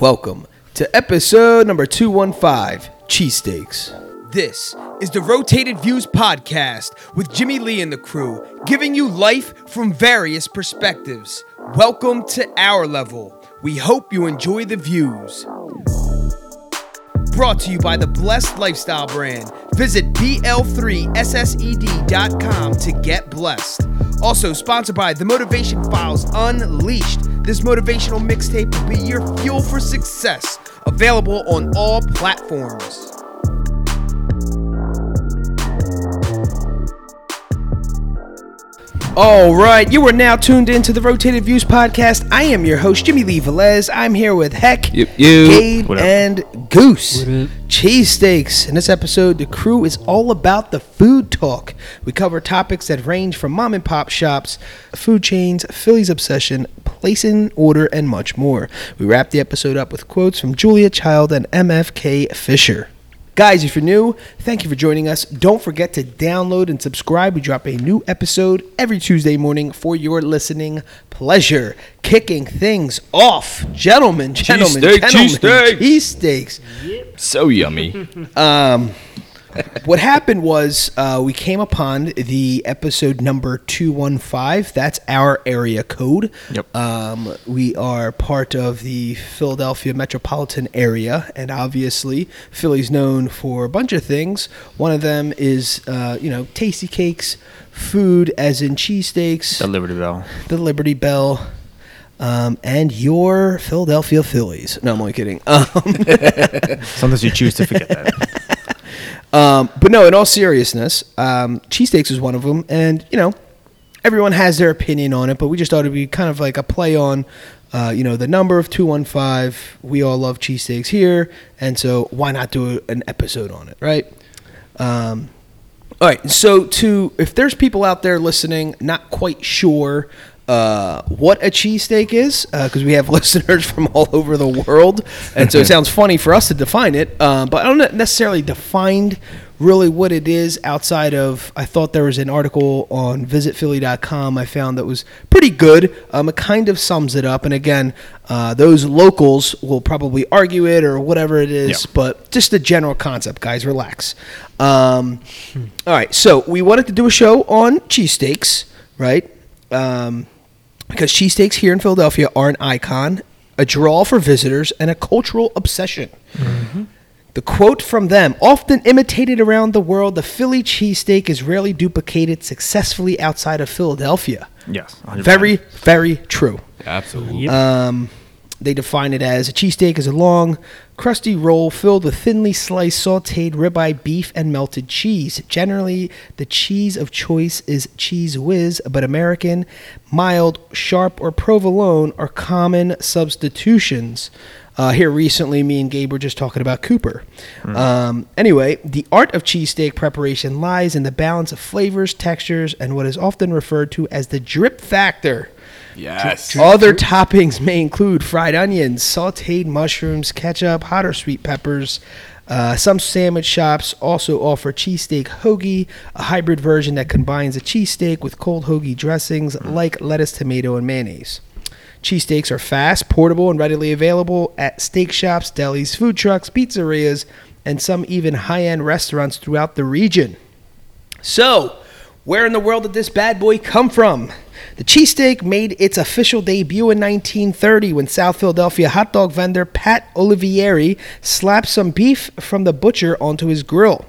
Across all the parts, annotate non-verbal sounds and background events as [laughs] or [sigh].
Welcome to episode number 215 Cheesesteaks. This is the Rotated Views podcast with Jimmy Lee and the crew, giving you life from various perspectives. Welcome to our level. We hope you enjoy the views. Brought to you by the Blessed Lifestyle brand. Visit BL3SSED.com to get blessed. Also sponsored by The Motivation Files Unleashed. This motivational mixtape will be your fuel for success. Available on all platforms. All right, you are now tuned into the Rotated Views podcast. I am your host, Jimmy Lee Velez. I'm here with Heck, Yep, you. Gabe, and Goose. Cheesesteaks. In this episode, the crew is all about the food talk. We cover topics that range from mom and pop shops, food chains, Philly's obsession, place in order, and much more. We wrap the episode up with quotes from Julia Child and MFK Fisher. Guys, if you're new, thank you for joining us. Don't forget to download and subscribe. We drop a new episode every Tuesday morning for your listening pleasure. Kicking things off, gentlemen, gentlemen, Cheesesteak, gentlemen, cheesesteak. cheesesteaks. So yummy. Um, what happened was uh, we came upon the episode number 215. That's our area code. Yep. Um, we are part of the Philadelphia metropolitan area, and obviously, Philly's known for a bunch of things. One of them is, uh, you know, Tastykakes, food, as in cheesesteaks, the Liberty Bell. the Liberty Bell. Um, and your Philadelphia Phillies. No, I'm only kidding. Um, [laughs] [laughs] Sometimes you choose to forget that. Um, but no, in all seriousness, um, cheesesteaks is one of them, and you know, everyone has their opinion on it. But we just thought it'd be kind of like a play on, uh, you know, the number of two one five. We all love cheesesteaks here, and so why not do an episode on it, right? Um, all right. So to if there's people out there listening, not quite sure. Uh, what a cheesesteak is, because we have [laughs] listeners from all over the world, and so it [laughs] sounds funny for us to define it. Uh, but I don't necessarily defined really what it is outside of. I thought there was an article on visitphilly.com I found that was pretty good. Um, it kind of sums it up, and again, uh, those locals will probably argue it or whatever it is, Yeah. but just the general concept, guys. Relax. Um, all right, so we wanted to do a show on cheesesteaks, right? Um, because cheesesteaks here in Philadelphia are an icon, a draw for visitors, and a cultural obsession. The quote from them, often imitated around the world, the Philly cheesesteak is rarely duplicated successfully outside of Philadelphia. Yes. 100%. Very, very true. Absolutely. Um, they define it as a cheesesteak is a long, crusty roll filled with thinly sliced sauteed ribeye beef and melted cheese. Generally, the cheese of choice is Cheez Whiz, but American, mild, sharp, or provolone are common substitutions. Uh, here recently, me and Gabe were just talking about Cooper. Um, anyway, the art of cheesesteak preparation lies in the balance of flavors, textures, and what is often referred to as the drip factor. Yes. Other toppings may include fried onions, sauteed mushrooms, ketchup, hot or sweet peppers. Uh, some sandwich shops also offer cheesesteak hoagie, a hybrid version that combines a cheesesteak with cold hoagie dressings like lettuce, tomato, and mayonnaise. Cheesesteaks are fast, portable, and readily available at steak shops, delis, food trucks, pizzerias, and some even high end restaurants throughout the region. So, where in the world did this bad boy come from? The cheesesteak made its official debut in 1930 when South Philadelphia hot dog vendor Pat Olivieri slapped some beef from the butcher onto his grill.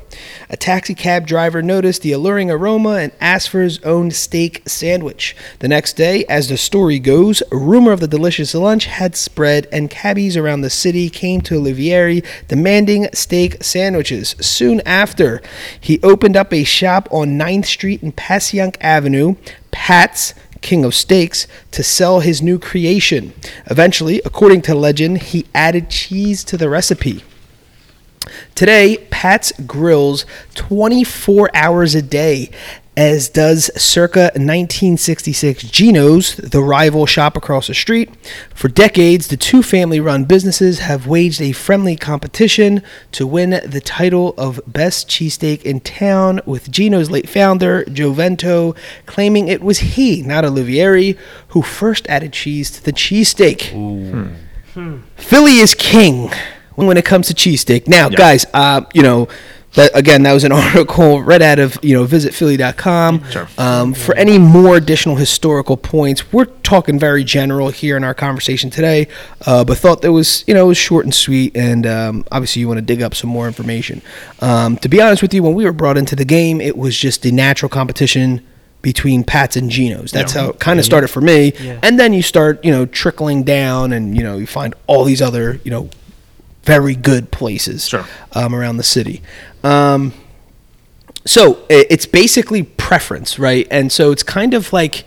A taxi cab driver noticed the alluring aroma and asked for his own steak sandwich. The next day, as the story goes, a rumor of the delicious lunch had spread, and cabbies around the city came to Olivieri demanding steak sandwiches. Soon after, he opened up a shop on 9th Street and Passyunk Avenue, Pat's King of Steaks, to sell his new creation. Eventually, according to legend, he added cheese to the recipe. Today, Pat's grills 24 hours a day, as does circa 1966 Geno's, the rival shop across the street. For decades, the two family run businesses have waged a friendly competition to win the title of Best Cheesesteak in Town, with Geno's late founder, Joe Vento, claiming it was he, not Olivieri, who first added cheese to the cheesesteak. Hmm. Philly is king when it comes to cheesesteak. Now, guys, uh, you know, that, again, that was an [laughs] article read out of, you know, visitphilly.com. Sure. Um, for any more additional historical points, we're talking very general here in our conversation today, uh, but thought that was, you know, it was short and sweet, and um, obviously you want to dig up some more information. Um, to be honest with you, when we were brought into the game, it was just the natural competition between Pats and Genos. That's how it kind of started for me. Yeah. And then you start, you know, trickling down, and you know, you find all these other, you know, very good places Sure. um, around the city. Um, so it's basically preference, right? And so it's kind of like,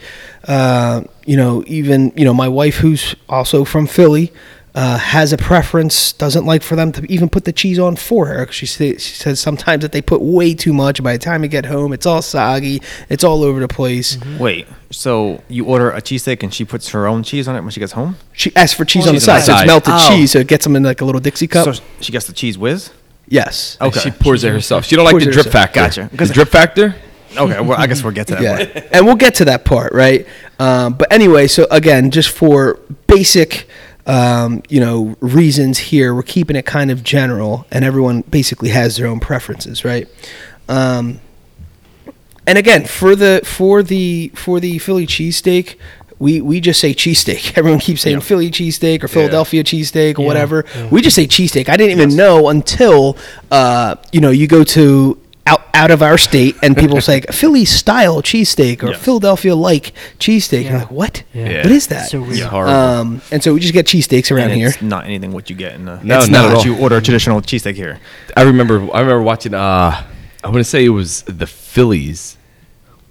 uh, you know, even you know, my wife, who's also from Philly, uh, has a preference. Doesn't like for them to even put the cheese on for her. She say, she says sometimes that they put way too much. By the time you get home, it's all soggy. It's all over the place. Wait, so you order a cheesesteak and she puts her own cheese on it when she gets home? She asks for cheese on the Cheese on side, so it's melted Oh. cheese, so it gets them in like a little Dixie cup. So she gets the Cheez Whiz? yes. Okay. She pours it herself. She don't like the drip herself. factor. Gotcha. The drip factor. Okay, well, I guess we'll get to that yeah part. and we'll get to that part right um, but anyway so again just for basic um, you know reasons here we're keeping it kind of general and everyone basically has their own preferences right um, and again for the for the for the philly cheesesteak we, we just say cheesesteak. [laughs] Everyone keeps saying Yeah. Philly cheesesteak or Philadelphia cheesesteak or Yeah, whatever. yeah. We just say cheesesteak. I didn't even know until uh, you know you go to out out of our state and people say [laughs] Philly style cheesesteak or Yes. Philadelphia like cheesesteak. You're Yeah. like, what? Yeah. What is that? So weird. It's um, and so we just get cheesesteaks around and here. it's not anything what you get in the. No, it's not not at all. You order a traditional cheesesteak here. I remember. I remember watching. Uh, I want to say it was the Phillies,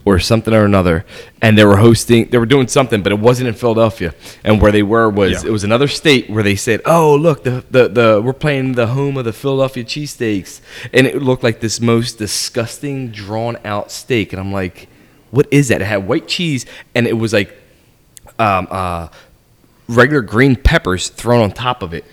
or something or another, and they were hosting. They were doing something, but it wasn't in Philadelphia. And where they were was Yeah. it was another state where they said, "Oh, look, the the, the we're playing the home of the Philadelphia cheesesteaks," and it looked like this most disgusting, drawn out steak. And I'm like, "What is that?" It had white cheese, and it was like, um, uh, regular green peppers thrown on top of it.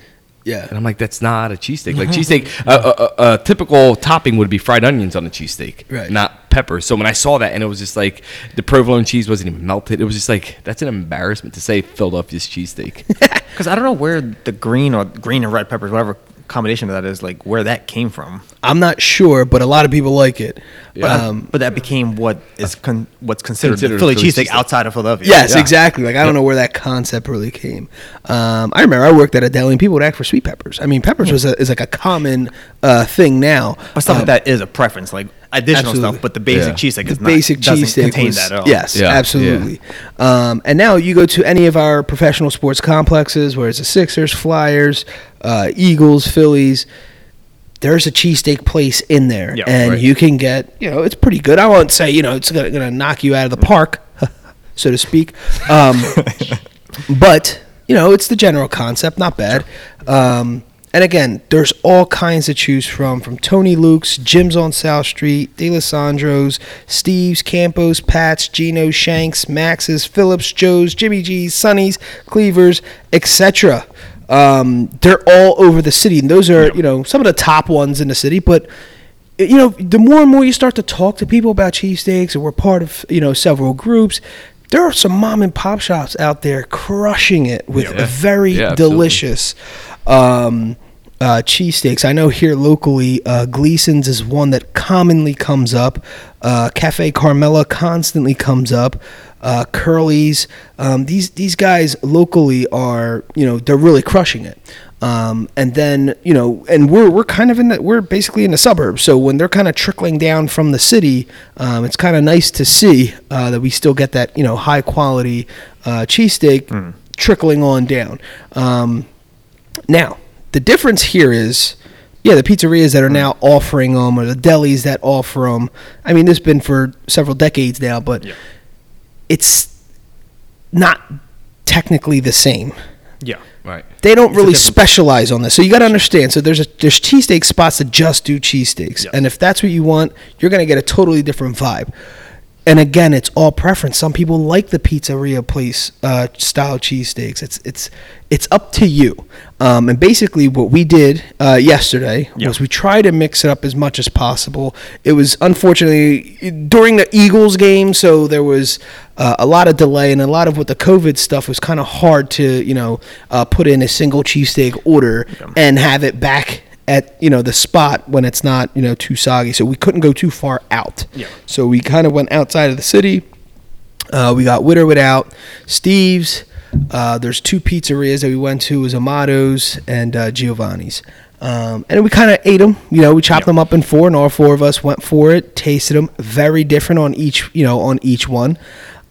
Yeah. And I'm like, that's not a cheesesteak. Like [laughs] cheesesteak, a, a, a, a typical topping would be fried onions on a cheesesteak, Right. not peppers. So when I saw that, and it was just like the provolone cheese wasn't even melted. It was just like that's an embarrassment to say Philadelphia's cheesesteak. [laughs] Because I don't know where the green or green and red peppers, whatever combination of that is, like where that came from. I'm not sure, but a lot of people like it. Yeah. Um, But that became what is con- what's considered, Considered Philly Philly cheesesteak cheesesteak. outside of Philadelphia. Yes, Yeah. exactly. Like I don't know where that concept really came. Um, I remember I worked at a deli and people would ask for sweet peppers. I mean, peppers was a, is like a common uh, thing now. But stuff Um, like that is a preference, like additional Absolutely. stuff. But the basic Yeah. cheesesteak the is not, basic doesn't cheesesteak contain was that at all. yes, Yeah, absolutely. Um, and now you go to any of our professional sports complexes, where it's the Sixers, Flyers, uh, Eagles, Phillies. There's a cheesesteak place in there, Yeah, and right. you can get you know it's pretty good. I won't say you know it's gonna, gonna knock you out of the park, [laughs] so to speak. Um, [laughs] but you know it's the general concept not bad um, and again there's all kinds to choose from from tony luke's Jim's on south street Dalessandro's steve's campos pat's gino shanks max's phillips joe's jimmy g's sonny's cleavers etc um, they're all over the city. And those are you know some of the top ones in the city. But you know, the more and more you start to talk to people about cheesesteaks, and we're part of, you know, several groups, there are some mom and pop shops out there crushing it with Yeah. very Yeah, delicious um, uh, cheesesteaks. I know here locally, uh, Gleason's is one that commonly comes up. Uh, Cafe Carmela constantly comes up. Uh, Curly's. Um, these these guys locally are, you know, they're really crushing it. Um, and then you know, and we're we're kind of in the we're basically in the suburbs. So when they're kind of trickling down from the city, um, it's kind of nice to see uh, that we still get that you know high quality uh, cheesesteak trickling on down. Um, now the difference here is. Yeah, the pizzerias that are now offering them, or the delis that offer them. I mean, this has been for several decades now, but it's not technically the same Yeah. right. they don't really specialize on this. So you got to understand. So there's a there's cheesesteak spots that just do cheesesteaks, Yes. and if that's what you want, you're gonna get a totally different vibe. and again, it's all preference. Some people like the pizzeria place uh, style cheesesteaks. It's it's it's up to you. Um, and basically, what we did uh, yesterday Yeah. was we tried to mix it up as much as possible. It was unfortunately during the Eagles game, so there was uh, a lot of delay, and a lot of what the COVID stuff was kind of hard to you know uh, put in a single cheesesteak order and have it back at you know the spot when it's not you know too soggy. So we couldn't go too far out. Yeah. So we kind of went outside of the city. Uh, we got Witter Without, Steve's. Uh, there's two pizzerias that we went to, it was Amato's and uh, Giovanni's. Um, and we kind of ate them. You know, we chopped them up in four, and all four of us went for it. Tasted them, very different on each. You know, on each one.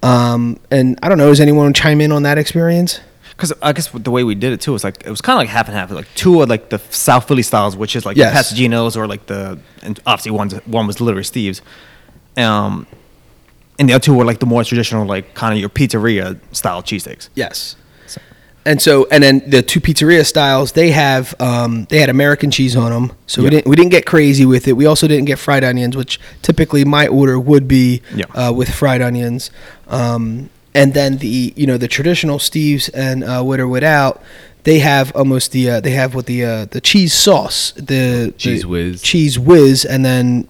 Um, and I don't know, does anyone chime in on that experience? Because I guess the way we did it too was like it was kind of like half and half. Like two of like the South Philly styles, which is like Yes. the Pat's and Geno's or like the and obviously one's one was literally Steve's, um, and the other two were like the more traditional like kind of your pizzeria style cheesesteaks. Yes. And so, and then the two pizzeria styles, they have um, they had American cheese on them. So we didn't we didn't get crazy with it. We also didn't get fried onions, which typically my order would be uh, with fried onions. Um, and then the you know the traditional Steves and uh, with or without, they have almost the uh, they have what the uh, the cheese sauce, the Cheese the whiz. Cheez Whiz, and then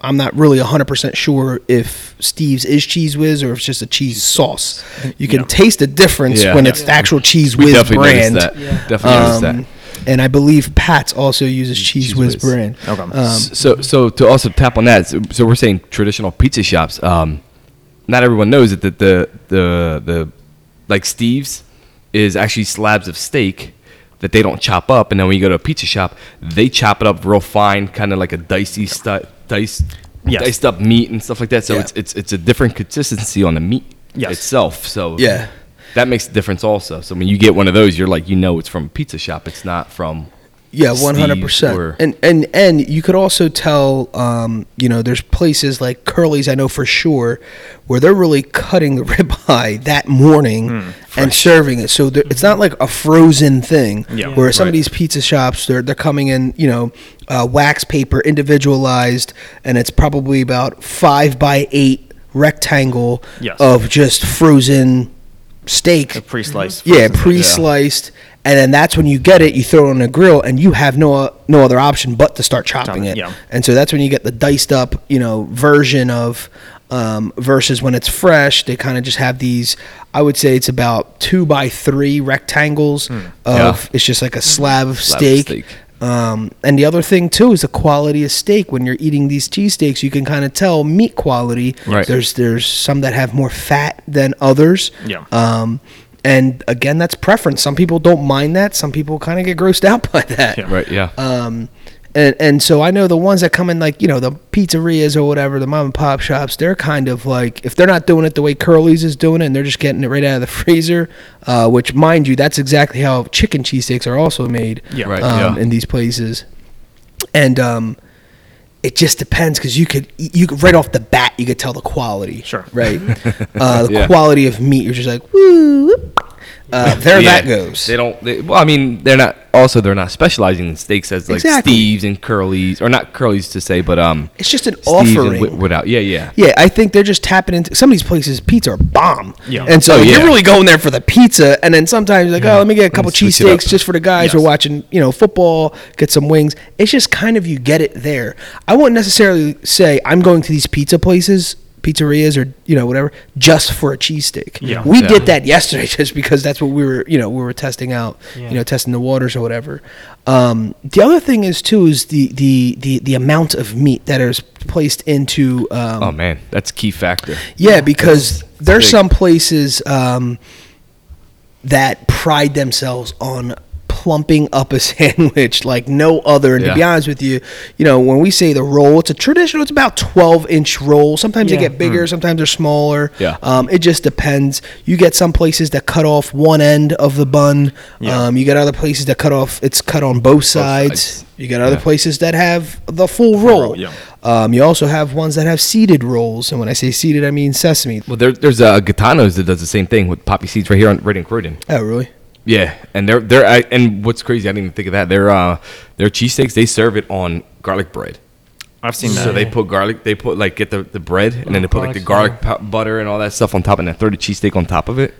I'm not really 100% sure if Steve's is Cheez Whiz or if it's just a cheese sauce. [laughs] You can Yeah. taste the difference Yeah. when Yeah. it's the actual cheese We whiz definitely brand. noticed that. Yeah. Definitely noticed Um, that. and I believe Pat's also uses cheese, Cheese whiz, whiz. brand. Okay. Um, so so to also tap on that, so, so we're saying traditional pizza shops. Um, not everyone knows that the the the, the like Steve's is actually slabs of steak that they don't chop up, and then when you go to a pizza shop, they chop it up real fine, kind of like a dicey stu- dice, Yes. diced up meat and stuff like that. So Yeah. it's it's it's a different consistency on the meat Yes. itself. So Yeah. that makes a difference also. So when you get one of those, you're like you know it's from a pizza shop. It's not from Yeah, one hundred percent. And and and you could also tell, um, you know, there's places like Curly's. I know for sure where they're really cutting the [laughs] ribeye that morning and serving it. So it's not like a frozen thing. Yeah. Where some of these pizza shops, they're they're coming in, you know, uh, wax paper individualized, and it's probably about five by eight rectangle Yes. of just frozen steak pre-sliced. yeah, frozen steak. And then that's when you get it. You throw it on a grill, and you have no no other option but to start chopping it. yeah. And so that's when you get the diced up, you know, version of um, versus when it's fresh. They kind of just have these. I would say it's about two by three rectangles of. Yeah. It's just like a slab of Slab of steak. steak. Um, and the other thing too is the quality of steak. When you're eating these cheesesteaks, you can kind of tell meat quality. Right. There's there's some that have more fat than others. Yeah. Um, and again, that's preference. Some people don't mind that. Some people kind of get grossed [laughs] out by that. Yeah. right. Yeah. Um, and and so I know the ones that come in like you know the pizzerias or whatever, the mom and pop shops. They're kind of like if they're not doing it the way Curly's is doing it, and they're just getting it right out of the [laughs] freezer. Uh, which, mind you, that's exactly how chicken cheesesteaks are also made. Yeah. Right, Um, yeah. In these places, and um, it just depends because you could you could right off the bat you could tell the quality. Sure. Right. [laughs] uh, the Yeah. quality of meat. You're just like woo. whoop. Uh, there Yeah, that goes. They don't. They, well, I mean, they're not. Also, they're not specializing in steaks as like Exactly. Steve's and Curly's, or not Curly's to say, but um, It's just an Steve's offering. wi- without. Yeah, yeah. Yeah, I think they're just tapping into some of these places. Pizza are bomb, Yeah. and so Oh, yeah. you're really going there for the pizza, and then sometimes you're like, oh, let me get a couple me switch it up. cheesesteaks just for the guys who are watching, you know, football. Get some wings. It's just kind of you get it there. I wouldn't necessarily say I'm going to these pizza places, pizzerias, or you know whatever, just for a cheesesteak. Yeah. we Yeah. did that yesterday [laughs] just because that's what we were, you know, we were testing out, Yeah. you know, testing the waters or whatever. Um, the other thing is too is the the the the amount of meat that is placed into. Um, Oh man, that's a key factor. yeah, because there's big. some places um, that pride themselves on plumping up a [laughs] sandwich like no other. And to be honest with you, you know, when we say the roll, it's a traditional. It's about 12 inch roll. Sometimes they get bigger, sometimes they're smaller. Yeah. Um, it just depends. You get some places that cut off one end of the bun. Yeah. Um, you get other places that cut off. It's cut on both sides. sides. You get other Yeah. places that have the full roll. roll, yeah. Um, you also have ones that have seeded rolls, and when I say seeded, I mean sesame. Well, there, there's uh, Gitanos that does the same thing with poppy seeds right here on right in Croydon. Oh, really? Yeah, and they're they're I, and what's crazy, I didn't even think of that. Their uh their cheesesteaks they serve it on garlic bread. I've seen So that. they put garlic. They put like get the, the bread and then they put like the garlic Garlic, pu- butter and all that stuff on top, and then throw the cheesesteak on top of it.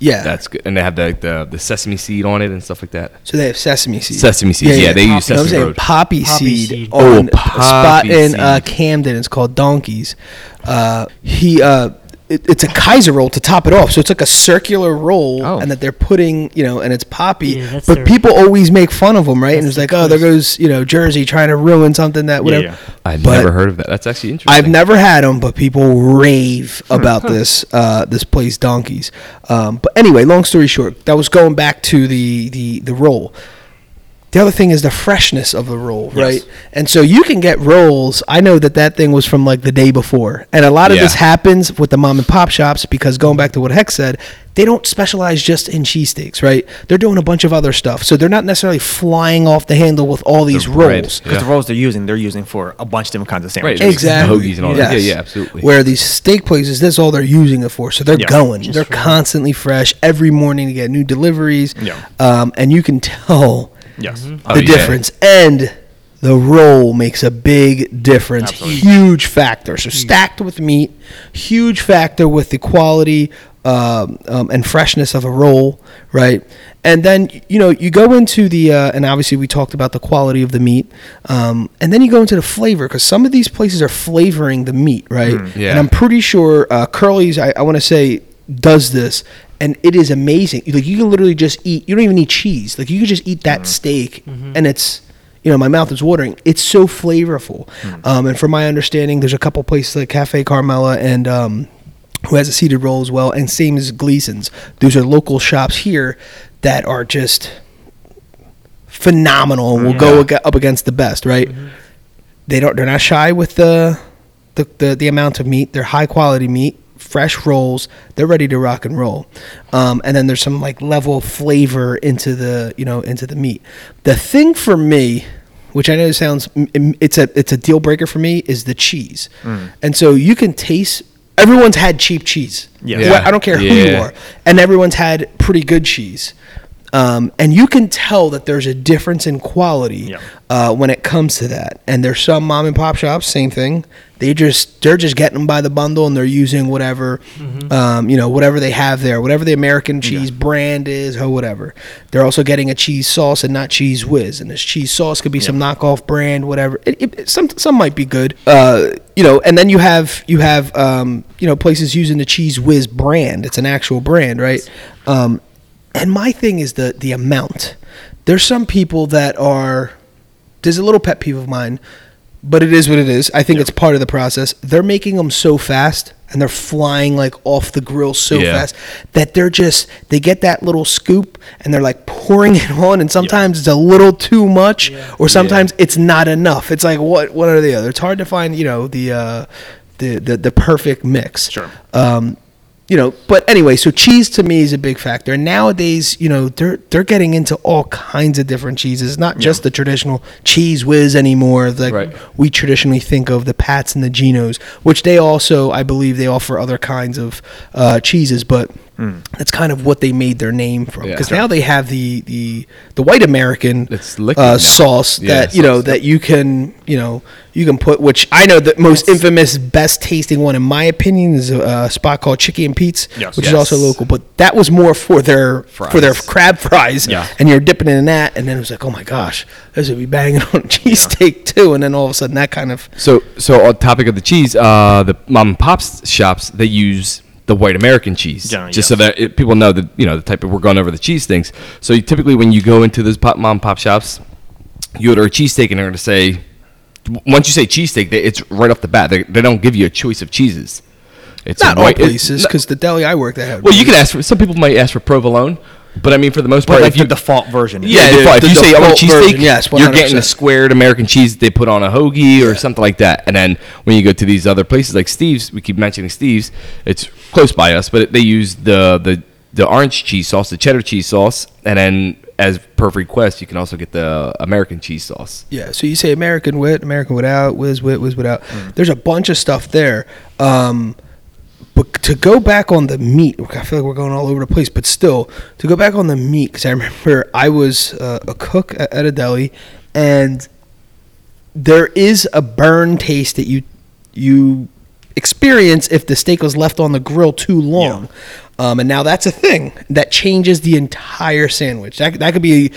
Yeah. That's good. And they have the, the the sesame seed on it and stuff like that. so they have sesame seeds. Sesame seeds. Yeah, they use No, I'm sesame saying road. poppy, Poppy seed, seed. on Oh, a spot poppy in uh, seed. Camden. It's called Donkeys. Uh, he uh, it, it's a Kaiser roll to top it off, so it's like a circular roll, Oh. and that they're putting, you know, and it's poppy. Yeah, but their- people always make fun of them, right? And it's like, their oh, there goes, you know, Jersey trying to ruin something that whatever. yeah. I've But never heard of that. That's actually interesting. I've never had them, but people rave about this uh, this place, Donkeys. Um, but anyway, long story short, that was going back to the the the roll. The other thing is the freshness of the roll, right? And so you can get rolls. I know that that thing was from like the day before, and a lot of Yeah. this happens with the mom and pop shops because going back to what Hex said, they don't specialize just in cheesesteaks, right? They're doing a bunch of other stuff, so they're not necessarily flying off the handle with all these bread. rolls. Because Yeah. the rolls they're using, they're using for a bunch of different kinds of sandwiches. like Exactly. hoagies and all that. Yeah, yeah, absolutely. Where these steak places, that's all they're using it for. So they're Yeah. going. Just they're constantly fresh every morning to get new deliveries. Yeah. Um, and you can tell Yes. Oh, the yeah. difference. And the roll makes a big difference. Huge factor. So stacked with meat, huge factor with the quality um, um, and freshness of a roll, right? And then you know you go into the uh, and obviously we talked about the quality of the meat, um, and then you go into the flavor because some of these places are flavoring the meat, right? yeah. And I'm pretty sure uh, Curly's. I, I want to say does this. And it is amazing. Like you can literally just eat. You don't even need cheese. Like you can just eat that steak, and it's you know, my mouth is watering. It's so flavorful. Um, and from my understanding, there's a couple places like Cafe Carmela and um, who has a seated roll as well, and same as Gleason's. Those are local shops here that are just phenomenal and will go ag- up against the best. Right? They don't. They're not shy with the, the the the amount of meat. They're high quality meat. Fresh rolls, they're ready to rock and roll, um, and then there's some like level of flavor into the you know into the meat. The thing for me, which I know sounds it's a it's a deal breaker for me, is the cheese, and so you can taste. Everyone's had cheap cheese. Yeah. Yeah. I don't care who you are, and everyone's had pretty good cheese. Um, and you can tell that there's a difference in quality Yeah. uh, when it comes to that. And there's some mom and pop shops, same thing. They just they're just getting them by the bundle and they're using whatever, um, you know, whatever they have there, whatever the American cheese brand is or whatever. They're also getting a cheese sauce and not Cheez Whiz. And this cheese sauce could be some knockoff brand, whatever. It, it, some some might be good, uh, you know. And then you have you have um, you know places using the Cheez Whiz brand. It's an actual brand, right? And my thing is the the amount. There's some people that are there's a little pet peeve of mine, but it is what it is. I think it's part of the process. They're making them so fast and they're flying like off the grill so Yeah. fast that they're just they get that little scoop and they're like pouring it on and sometimes it's a little too much or sometimes it's not enough. It's like what what are the other? It's hard to find, you know, the uh the the, the perfect mix. Sure. Um you know, but anyway, so cheese to me is a big factor. And nowadays, you know, they're they're getting into all kinds of different cheeses, not just the traditional Cheez Whiz anymore. Like Right. we traditionally think of the Pats and the Genos, which they also, I believe, they offer other kinds of uh, cheeses, but that's kind of what they made their name from. Yeah. Because now they have the the the white American uh, sauce Yeah, that you know sauce. that you can you know you can put. Which I know the most That's- infamous, best tasting one in my opinion is a, uh spot called Chickie's and Pete's, Yes. which is also local. But that was more for their for their crab fries. Yeah. And you're dipping it in that, and then it was like, oh my gosh, this would be banging [laughs] on a cheesesteak too. And then all of a sudden, that kind of So, so on topic of the cheese, uh, the mom and pops shops they use the white American cheese, Generally, just so that it, people know that you know the type of we're going over the cheese things. So you, typically, when you go into those pop, mom and pop shops, you order a cheesesteak, and they're going to say, once you say cheesesteak, they, it's right off the bat. They, they don't give you a choice of cheeses. It's not a all places because the deli I worked at. well, you can ask for. Some people might ask for provolone, but I mean, for the most But part, like if you the default version. yeah, the- default. if the you say I want default version, cheesesteak, yes, you're getting the squared American cheese they put on a hoagie or something like that. And then when you go to these other places like Steve's, we keep mentioning Steve's. It's close by us, but they use the the the orange cheese sauce, the cheddar cheese sauce, and then as per request, you can also get the American cheese sauce. Yeah, so you say American wit, American without, whiz wit, whiz without. Mm. There's a bunch of stuff there. Um, but to go back on the meat, I feel like we're going all over the place. But still, to go back on the meat, because I remember I was uh, a cook at, at a deli, and there is a burn taste that you you experience if the steak was left on the grill too long. Um, and now that's a thing that changes the entire sandwich. That, that could be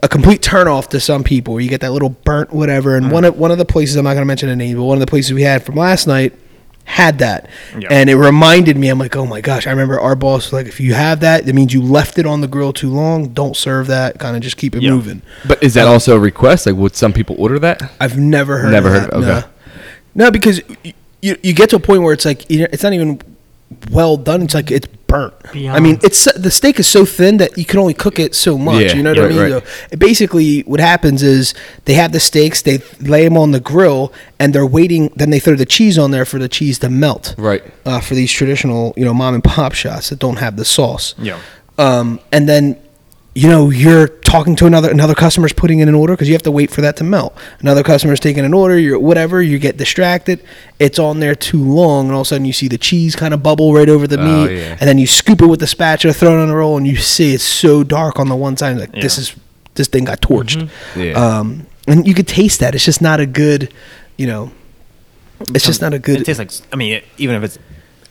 a complete turnoff to some people. You get that little burnt whatever. And one of one of the places I'm not going to mention a name, but one of the places we had from last night had that, Yeah. and it reminded me. I'm like, oh my gosh! I remember our boss was like, if you have that, that means you left it on the grill too long. Don't serve that. Kind of just keep it Yeah. moving. But is that um, also a request? Like, would some people order that? I've never heard. Never of heard that, of it, No. okay. no, because you you get to a point where it's like it's not even well done. It's like it's burnt. I mean, it's the steak is so thin that you can only cook it so much. Yeah, you know what I mean? right. So, basically, what happens is they have the steaks, they lay them on the grill, and they're waiting. Then they throw the cheese on there for the cheese to melt. Right. Uh, for these traditional, you know, mom and pop shops that don't have the sauce. Yeah. Um, and then, you know, you're talking to another another customer's putting in an order because you have to wait for that to melt. Another customer's taking an order. You're whatever. You get distracted. It's on there too long, and all of a sudden you see the cheese kind of bubble right over the Oh, meat, yeah. and then you scoop it with the spatula, throw it on the roll, and you see it's so dark on the one side. Like this is this thing got torched. Yeah. Um, and you could taste that. It's just not a good, you know. It's just not a good. It tastes like. I mean, even if it's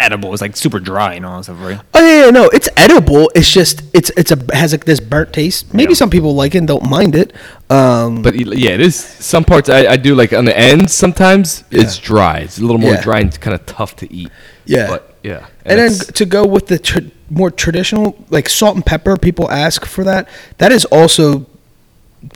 edible, it's like super dry and all that stuff, right? Oh yeah, yeah, no, it's edible. It's just it's it's a has like this burnt taste. Maybe Yeah. some people like it and don't mind it. Um, But yeah, it is. Some parts I, I do like on the ends. Sometimes it's dry. It's a little more Yeah. dry and kind of tough to eat. Yeah. But yeah. and then to go with the tr- more traditional, like salt and pepper, people ask for that. That is also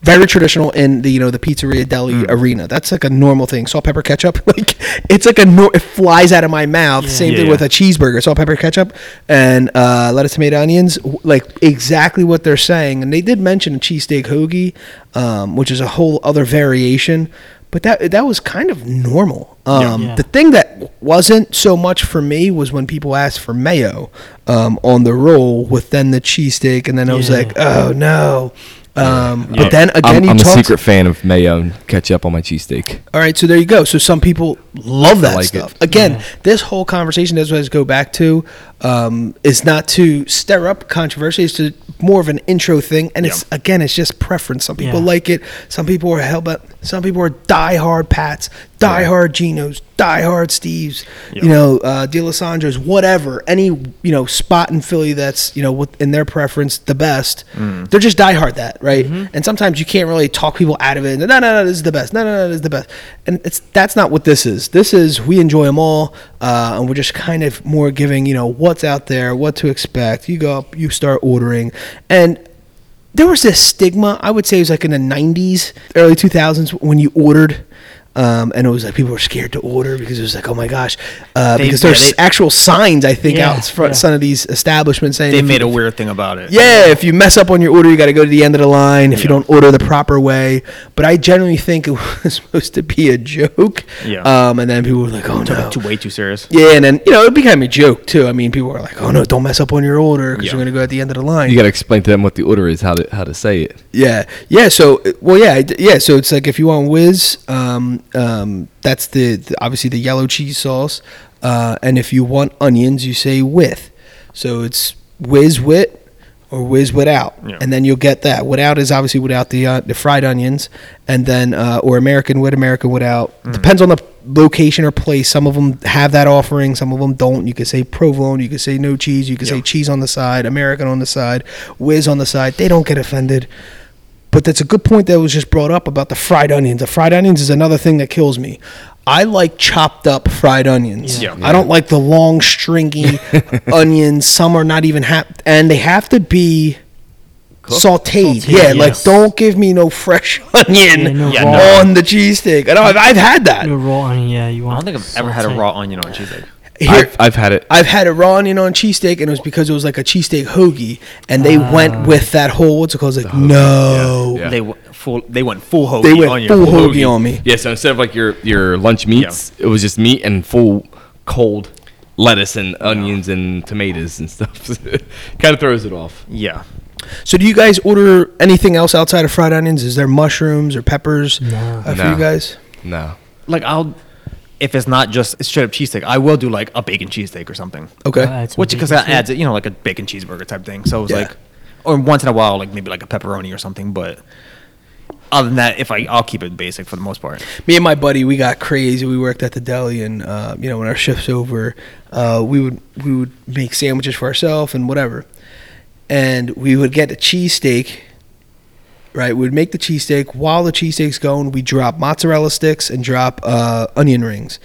very traditional in the you know the pizzeria deli Mm. arena. That's like a normal thing. Salt, pepper, ketchup. [laughs] Like it's like a nor- it flies out of my mouth. Yeah. Same Yeah, thing yeah. with a cheeseburger. Salt, pepper, ketchup, and uh, lettuce, tomato, onions. Like exactly what they're saying. And they did mention a cheesesteak hoagie, um, which is a whole other variation. But that that was kind of normal. Um. The thing that wasn't so much for me was when people asked for mayo um, on the roll with then the cheesesteak, and then I was like, oh no. Um, Yeah. But then again, I'm, you I'm a talked. secret fan of mayo and ketchup on my cheesesteak. All right, so there you go. So some people love that like stuff. it. Again, Yeah. this whole conversation, as I go back to, um, is not to stir up controversy. It's to more of an intro thing, and it's again, it's just preference. Some people Yeah. like it. Some people are hell bent. Some people are diehard Pats, diehard Genos, diehard Steves. Yeah. You know, uh, Dalessandros, whatever. Any you know spot in Philly that's you know with, in their preference the best. They're just diehard that, right? And sometimes you can't really talk people out of it. No, no, no, this is the best. No, no, no, this is the best. And it's that's not what this is. This is we enjoy them all, uh, and we're just kind of more giving you know what's out there, what to expect. You go up, you start ordering, and there was this stigma. I would say it was like in the '90s, early 2000s when you ordered. Um, and it was like people were scared to order because it was like, oh my gosh, uh, They- because yeah, there's they- actual signs I think Yeah, out front yeah. some of these establishments saying They made you- a weird thing about it. yeah, if you mess up on your order, you got to go to the end of the line if you don't order the proper way. But I generally think it [laughs] was supposed to be a joke. Yeah. Um, and then people were like, "Oh Took no." too way too serious. Yeah, and then you know it became a joke too. I mean, people were like, "Oh no, don't mess up on your order because Yeah. you're gonna go at the end of the line." You got to explain to them what the order is, how to how to say it. Yeah, yeah. So, well, yeah, yeah. So it's like if you want whiz, um, um, that's the, the obviously the yellow cheese sauce, uh, and if you want onions, you say with. So it's whiz wit or whiz without, Yeah. and then you'll get that. Without is obviously without the uh, the fried onions, and then uh, or American with American without. Depends on the location or place. Some of them have that offering, some of them don't. You could say provolone, you could say no cheese, you could say cheese on the side, American on the side, whiz on the side. They don't get offended. But that's a good point that was just brought up about the fried onions. The fried onions is another thing that kills me. I like chopped up fried onions. Yeah. I don't like the long stringy [laughs] onions. Some are not even half, and they have to be sauteed. Sauteed, Yeah, like don't give me no fresh [laughs] onion Yeah, no Yeah, no. on the cheesesteak. I know I've, I've had that. no raw onion. Yeah, you I don't think I've ever had a raw onion on a cheesesteak. Here, I've, I've had it. I've had a raw onion on cheesesteak, and it was because it was like a cheesesteak hoagie, and they Ah. went with that whole what's it called? It's like no, Yeah, yeah. They went full. They went full hoagie they went onion. full hoagie on me. Yeah, so instead of like your your lunch meats, it was just meat and full cold lettuce and onions and tomatoes and stuff. [laughs] kind of throws it off. Yeah. So, do you guys order anything else outside of fried onions? Is there mushrooms or peppers No. uh, for No. you guys? No. Like I'll, if it's not just straight up cheesesteak, I will do like a bacon cheesesteak or something. Okay. Uh, add some Which because that adds you know, like a bacon cheeseburger type thing. So it was Yeah. like, or once in a while, like maybe like a pepperoni or something. But other than that, if I I'll keep it basic for the most part. me and my buddy we got crazy we worked at the deli and uh, you know when our shift's over uh, we would we would make sandwiches for ourselves and whatever and we would get a cheesesteak right we'd make the cheesesteak while the cheesesteak's going we drop mozzarella sticks and drop uh, onion rings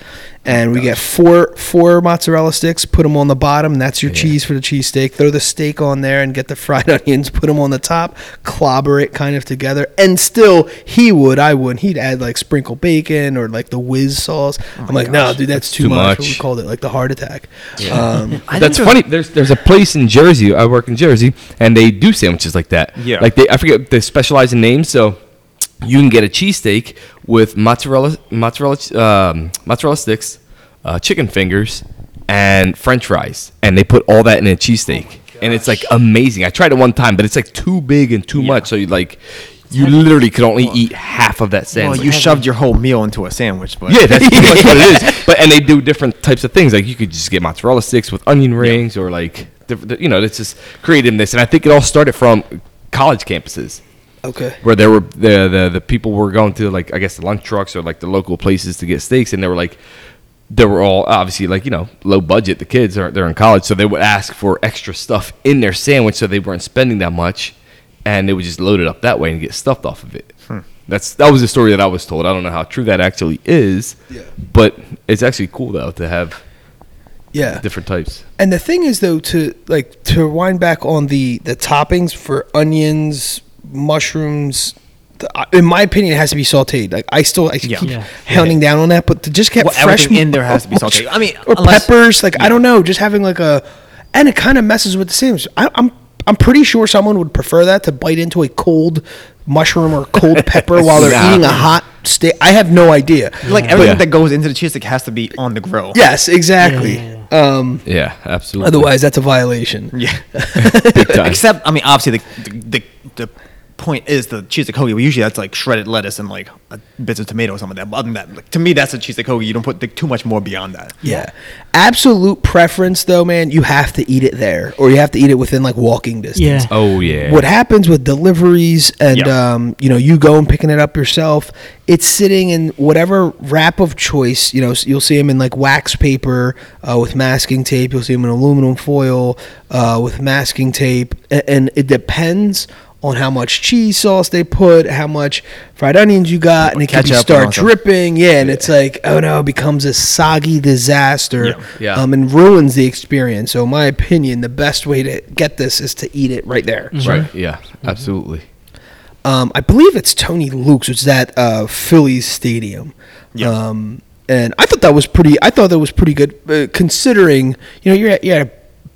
and we get four four mozzarella sticks put them on the bottom and that's your cheese for the cheesesteak throw the steak on there and get the fried [laughs] onions put them on the top clobber it kind of together and still he would i wouldn't he'd add like sprinkle bacon or like the whiz sauce i'm like no dude that's, too, too much. much. we called it like the heart attack um, [laughs] That's funny. There's there's a place in Jersey. I work in Jersey, and they do sandwiches like that. Yeah. Like they, I forget they specialize in name, So you can get a cheesesteak with mozzarella mozzarella um, mozzarella sticks, uh, chicken fingers, and French fries, and they put all that in a cheesesteak, and it's like amazing. I tried it one time, but it's like too big and too much. So you like. You literally could only eat half of that sandwich. Well, you shoved your whole meal into a sandwich, but Yeah, that's pretty much what it is. [laughs] But and they do different types of things. Like you could just get mozzarella sticks with onion rings, or like you know, it's just creating this. And I think it all started from college campuses okay where there were the the the people were going to like I guess the lunch trucks or like the local places to get steaks, and they were like. They were all obviously like you know low budget. The kids are they're in college, so they would ask for extra stuff in their sandwich, so they weren't spending that much, and they would just load it up that way and get stuffed off of it. Hmm. That's that was the story that I was told. I don't know how true that actually is, Yeah. but it's actually cool though to have yeah different types. And the thing is, though, to like to wind back on the the toppings for onions, mushrooms. Uh, in my opinion, it has to be sautéed. Like I still, I Yeah. keep Yeah. hounding down on that, but to just get Well, fresh everything in there has to be sautéed. I mean, or unless- peppers. Like I don't know, just having like a, and it kind of messes with the sandwich. I, I'm I'm pretty sure someone would prefer that to bite into a cold mushroom or cold [laughs] pepper while they're Nah. eating a hot steak. I have no idea. like everything Yeah. that goes into the cheesesteak has to be on the grill. Yes, exactly. Yeah, Um, Yeah, absolutely. otherwise, that's a violation. Yeah. [laughs] Except, I mean, obviously, the, the, the, the point is the cheesesteak hoagie. Usually, that's like shredded lettuce and like a bits of tomato or something like that. But other than that, like, to me, that's a cheesesteak hoagie. You don't put like, too much more beyond that. Yeah. Absolute preference though, man, you have to eat it there or you have to eat it within like walking distance. Yeah. oh yeah. What happens with deliveries and Yeah. um, you know, you go and picking it up yourself, it's sitting in whatever wrap of choice, you know, you'll see them in like wax paper uh, with masking tape, you'll see them in aluminum foil uh, with masking tape a- and it depends on how much cheese sauce they put, how much fried onions you got, and it can be Ketchup and start dripping. Yeah, and it's like, oh no, it becomes a soggy disaster Yeah. Yeah. Um, and ruins the experience. So, in my opinion, the best way to get this is to eat it right there. Right. Yeah. Absolutely. Um, I believe it's Tony Luke's, which is at uh, Phillies Stadium. Yeah. Um, and I thought that was pretty. I thought that was pretty good, uh, considering you know you're at, you're at a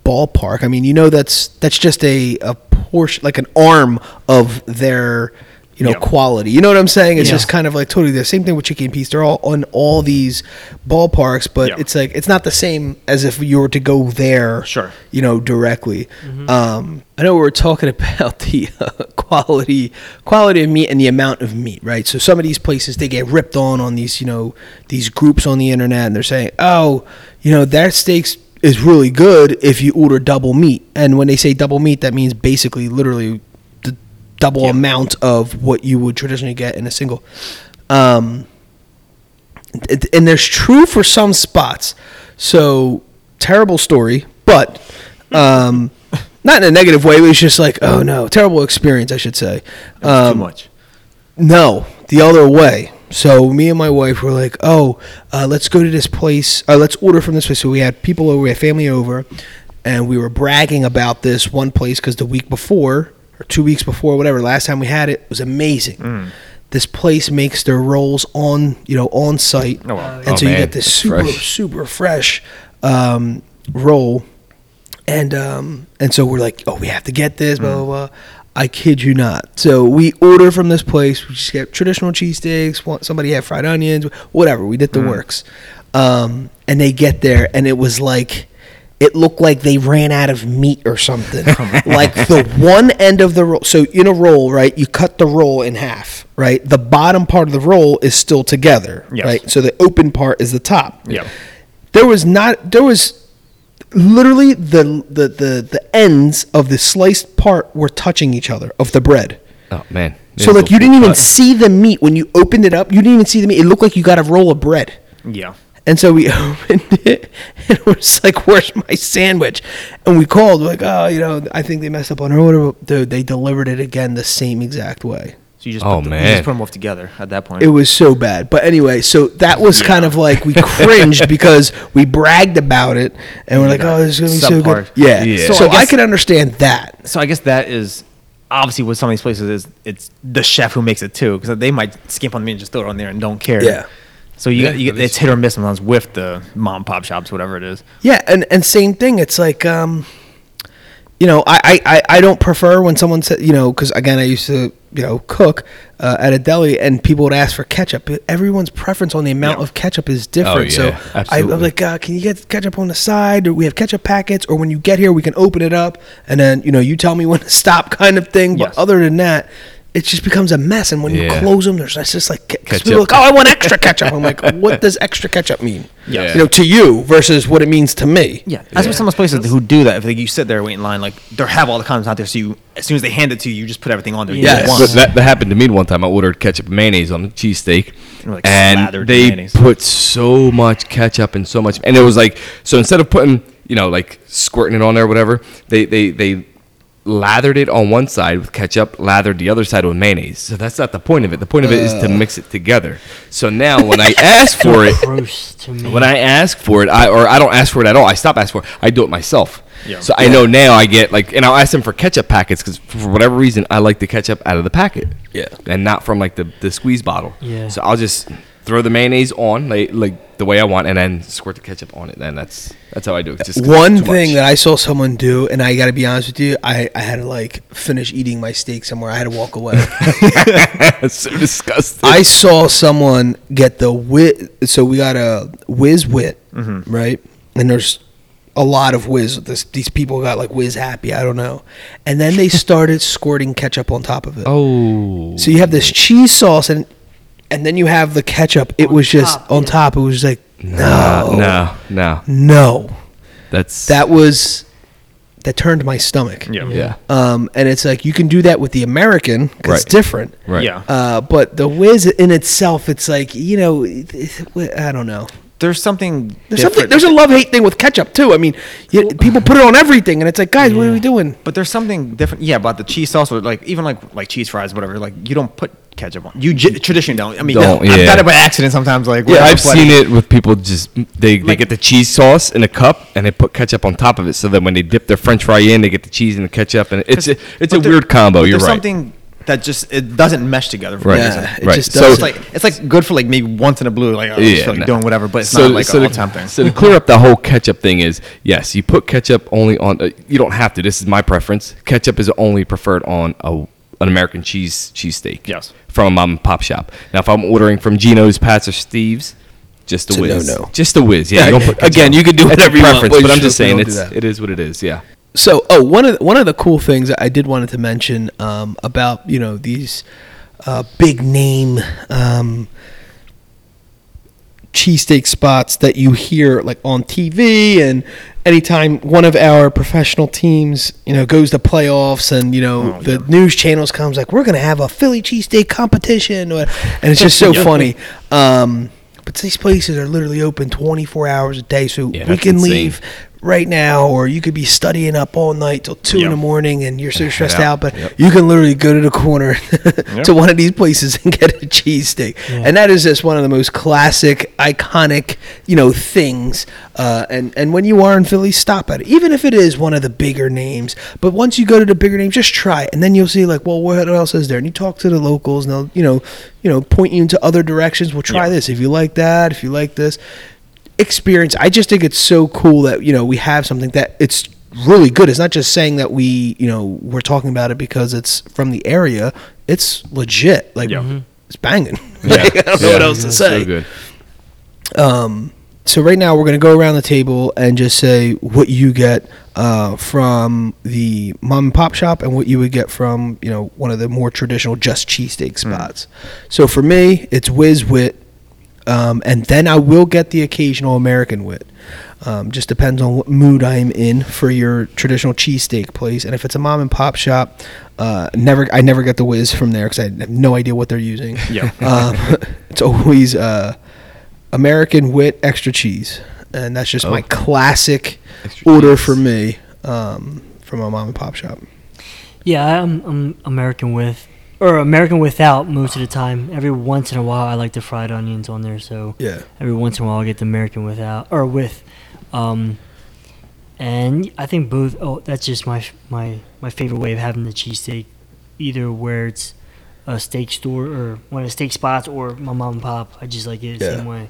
ballpark. I mean, you know that's that's just a a portion, like an arm of their you know Yeah. quality. You know what I'm saying? It's Yeah. just kind of like totally the same thing with Chickie's and Pete's. They're all on all these ballparks, but Yeah. it's like it's not the same as if you were to go there. Sure. You know directly. Um, I know we were talking [laughs] about the uh, quality quality of meat and the amount of meat, right? So some of these places they get ripped on on these you know these groups on the internet, and they're saying, oh, you know that steaks is really good if you order double meat. And when they say double meat, that means basically literally the double amount of what you would traditionally get in a single. Um, and there's true for some spots. So terrible story, but um, [laughs] not in a negative way. It was just like, oh no, terrible experience, I should say. Um, too much. no, the other way. So me and my wife were like, "Oh, uh, let's go to this place. Uh, let's order from this place." So we had people over, we had family over, and we were bragging about this one place because the week before or two weeks before, whatever, last time we had it was amazing. This place makes their rolls on, you know, on site, Oh, wow. and Oh, so you get this that's super fresh. super fresh um, roll and um and so we're like, oh, we have to get this, blah blah blah. I kid you not. So we order from this place. We just get traditional cheesesteaks. Want somebody had fried onions, whatever. We did the works. Um, and they get there, and it was like. It looked like they ran out of meat or something. [laughs] like the one end of the roll. So in a roll, right? You cut the roll in half, right? The bottom part of the roll is still together, Yes. right? So the open part is the top Yeah. there was not there was literally the the the, the ends of the sliced part were touching each other of the bread Oh man. So like you didn't even cut. see the meat when you opened it up. You didn't even see the meat. It looked like you got a roll of bread. Yeah. And so we [laughs] opened it, and it was like, "Where's my sandwich?" And we called, like, "Oh, you know, I think they messed up on our order." Dude, they delivered it again the same exact way. So you just Oh, put the, you man. just put them both together at that point. It was so bad. But anyway, so that was kind of like we [laughs] cringed because we bragged about it, and we're like, got "Oh, this is gonna be so good." Yeah. Yeah. So, So I I, can understand that. so I guess that is obviously with some of these places is it's the chef who makes it too because they might skimp on me and just throw it on there and don't care. Yeah. So you, Yeah, you that it's is- hit or miss sometimes with the mom and pop shops, whatever it is. Yeah, and and same thing. It's like, um, you know, I I, I, don't prefer when someone said, you know, because again, I used to you know cook uh, at a deli, and people would ask for ketchup. Everyone's preference on the amount Yeah. of ketchup is different. yeah, so I, I'm like, uh, can you get ketchup on the side? Or we have ketchup packets, or when you get here, we can open it up, and then you know, you tell me when to stop, [laughs] kind of thing. But Yes. other than that. It just becomes a mess, and when you close them, there's it's just like Ketchup. people are like, "Oh, I want extra ketchup." I'm like, [laughs] "What does extra ketchup mean?" Yeah. you know, to you versus what it means to me. Yeah, that's what some of those places who do that. If like, you sit there waiting in line, like they have all the condoms out there, so you as soon as they hand it to you, you just put everything on there. Yes. Yes. But that, that happened to me one time. I ordered ketchup and mayonnaise on the cheesesteak, And, like, and they mayonnaise. put so much ketchup and so much, and it was like so instead of putting you know like squirting it on there, or whatever, they they they lathered it on one side with ketchup, lathered the other side with mayonnaise. So that's not the point of it. The point of it is to mix it together. So now when I ask for it, [laughs] Gross to me. when I ask for it, I or I don't ask for it at all. I stop asking for it. I do it myself. Yeah. So I know now I get like, and I'll ask them for ketchup packets because for whatever reason I like the ketchup out of the packet. Yeah. And not from like the the squeeze bottle. Yeah. So I'll just throw the mayonnaise on like like the way I want, and then squirt the ketchup on it. Then that's that's how I do it. Just 'cause One thing much. that I saw someone do, and I got to be honest with you, I, I had to like finish eating my steak somewhere. I had to walk away. [laughs] that's so disgusting. I saw someone get the wit. So we got a whiz wit, mm-hmm. right? And there's a lot of whiz. This, these people got like whiz happy. I don't know. And then they started squirting ketchup on top of it. [laughs] oh. So you have this cheese sauce, and and then you have the ketchup. It On was just top, on yeah. top. It was like no, no, no, no. no. That's That was that turned my stomach. Yeah. yeah. Um, and it's like you can do that with the American 'cause it's Right. different. Right. Yeah. Uh, but the whiz in itself, it's like you know, it- it- I don't know. There's something. There's something. There's a love hate thing with ketchup too. I mean, you, people put it on everything, and it's like, guys, what are we doing? But there's something different, yeah, about the cheese sauce, or like even like like cheese fries, whatever. Like you don't put ketchup on. You j- traditionally don't. I mean, Don't, I've yeah. done it by accident sometimes. Like Yeah, I've seen it with people just they, they Like- get the cheese sauce in a cup and they put ketchup on top of it, so that when they dip their French fry in, they get the cheese and the ketchup, and it's a, it's a there- weird combo. You're there's right. something that just it doesn't mesh together. For Right. Yeah, it Right. just So doesn't. It's like it's like good for like maybe once in a blue, like oh, Yeah, just, like no. doing whatever, but it's not like so all to, time thing. so to clear up the whole ketchup thing is yes, you put ketchup only on. Uh, you don't have to. This is my preference. Ketchup is only preferred on a an American cheese cheesesteak. Yes. from a mom and pop shop. Now, if I'm ordering from Geno's, Pat's, or Steve's. Just a a whiz. no-no. Just a whiz. Yeah. Yeah, you put [laughs] again, you can do whatever you want, but but I'm just saying it's it is what it is. Yeah. So, oh, one of the, one of the cool things I did wanted to mention um, about you know these uh, big name um, cheesesteak spots that you hear like on TV and anytime one of our professional teams you know goes to playoffs and you know Oh, the yeah. news channels comes like we're gonna have a Philly cheesesteak competition and it's just so [laughs] funny. Um, but these places are literally open 24 hours a day, so Yeah, we can insane. leave right now, or you could be studying up all night till two in the morning, and you're so stressed out. out. But Yep. you can literally go to the corner [laughs] Yep. to one of these places and get a cheesesteak, Yeah. and that is just one of the most classic, iconic, you know, things. Uh, and and when you are in Philly, stop at it, even if it is one of the bigger names. But once you go to the bigger names, just try it, and then you'll see like, well, what else is there? And you talk to the locals, and they'll you know, you know, point you into other directions. Well, try Yeah. this if you like that. If you like this experience. I just think it's so cool that you know we have something that it's really good. It's not just saying that we you know we're talking about it because it's from the area. It's legit. Like Yeah. Mm-hmm. Mhm. it's banging. [laughs] Like, I don't know what else to say. So good. Um, so right now we're gonna go around the table and just say what you get uh, from the mom and pop shop and what you would get from you know one of the more traditional just cheesesteak spots. So for me, it's Whiz Wit, um, and then I will get the occasional American Wit. Um, just depends on what mood I'm in for your traditional cheesesteak place. And if it's a mom and pop shop, uh, never I never get the whiz from there because I have no idea what they're using. Yeah. [laughs] um, [laughs] it's always uh, American wit extra cheese, and that's just my Oh. classic Extra order cheese. for me um, from a mom and pop shop. Yeah, I'm, I'm American with or American without most of the time. Every once in a while, I like the fried onions on there. So Yeah. every once in a while, I get the American without or with. Um, and I think both. Oh, that's just my my my favorite way of having the cheesesteak, either where it's a steak store or one of the steak spots or my mom and pop. I just like it the Yeah. same way.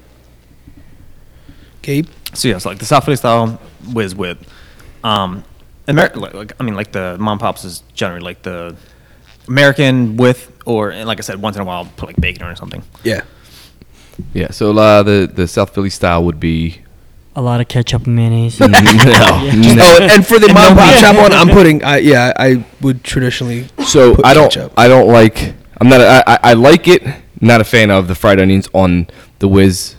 Gabe. So yeah, it's like the South Philly style whiz with, um, American. Like, like I mean, like the mom pops is generally like the American with, or and like I said, once in a while put like bacon or something. Yeah. Yeah. So uh, the the South Philly style would be A lot of ketchup and mayonnaise. [laughs] no, [laughs] no. [laughs] Oh, and for the mom and pop meat. shop one, I'm putting. I yeah, I would traditionally. So put I don't. ketchup. I don't like. I'm not. I, I, I like it. Not a fan of the fried onions on the whiz.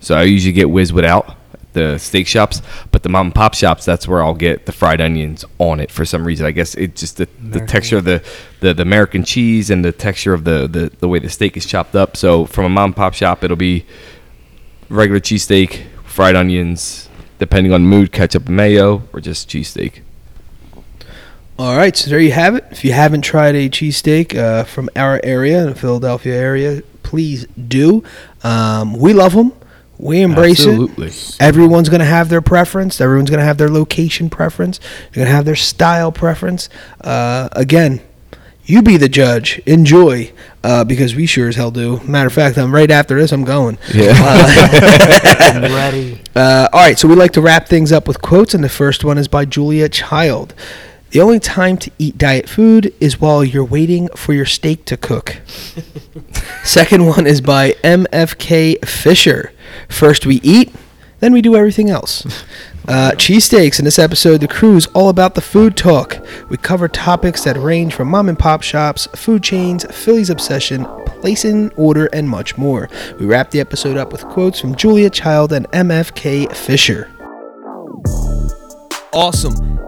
So I usually get whiz without the steak shops, but the mom and pop shops. That's where I'll get the fried onions on it for some reason. I guess it just the, the texture of the, the the American cheese and the texture of the, the the way the steak is chopped up. So from a mom and pop shop, it'll be regular cheesesteak, fried onions, depending on mood, ketchup and mayo, or just cheesesteak. All right, so there you have it. If you haven't tried a cheesesteak uh, from our area, the Philadelphia area, please do. Um, we love them. We embrace Absolutely. it. Everyone's going to have their preference. Everyone's going to have their location preference. They're going to have their style preference. Uh, again, you be the judge. Enjoy, uh, because we sure as hell do. Matter of fact, I'm right after this. I'm going. Yeah. [laughs] I'm ready. [laughs] Uh, all right, so we like to wrap things up with quotes, and the first one is by Julia Child. The only time to eat diet food is while you're waiting for your steak to cook. [laughs] Second one is by MFK Fisher. First we eat, then we do everything else. [laughs] Uh, cheesesteaks. In this episode, the crew is all about the food talk. We cover topics that range from mom and pop shops, food chains, Philly's obsession, place in order, and much more. We wrap the episode up with quotes from Julia Child and MFK Fisher. Awesome.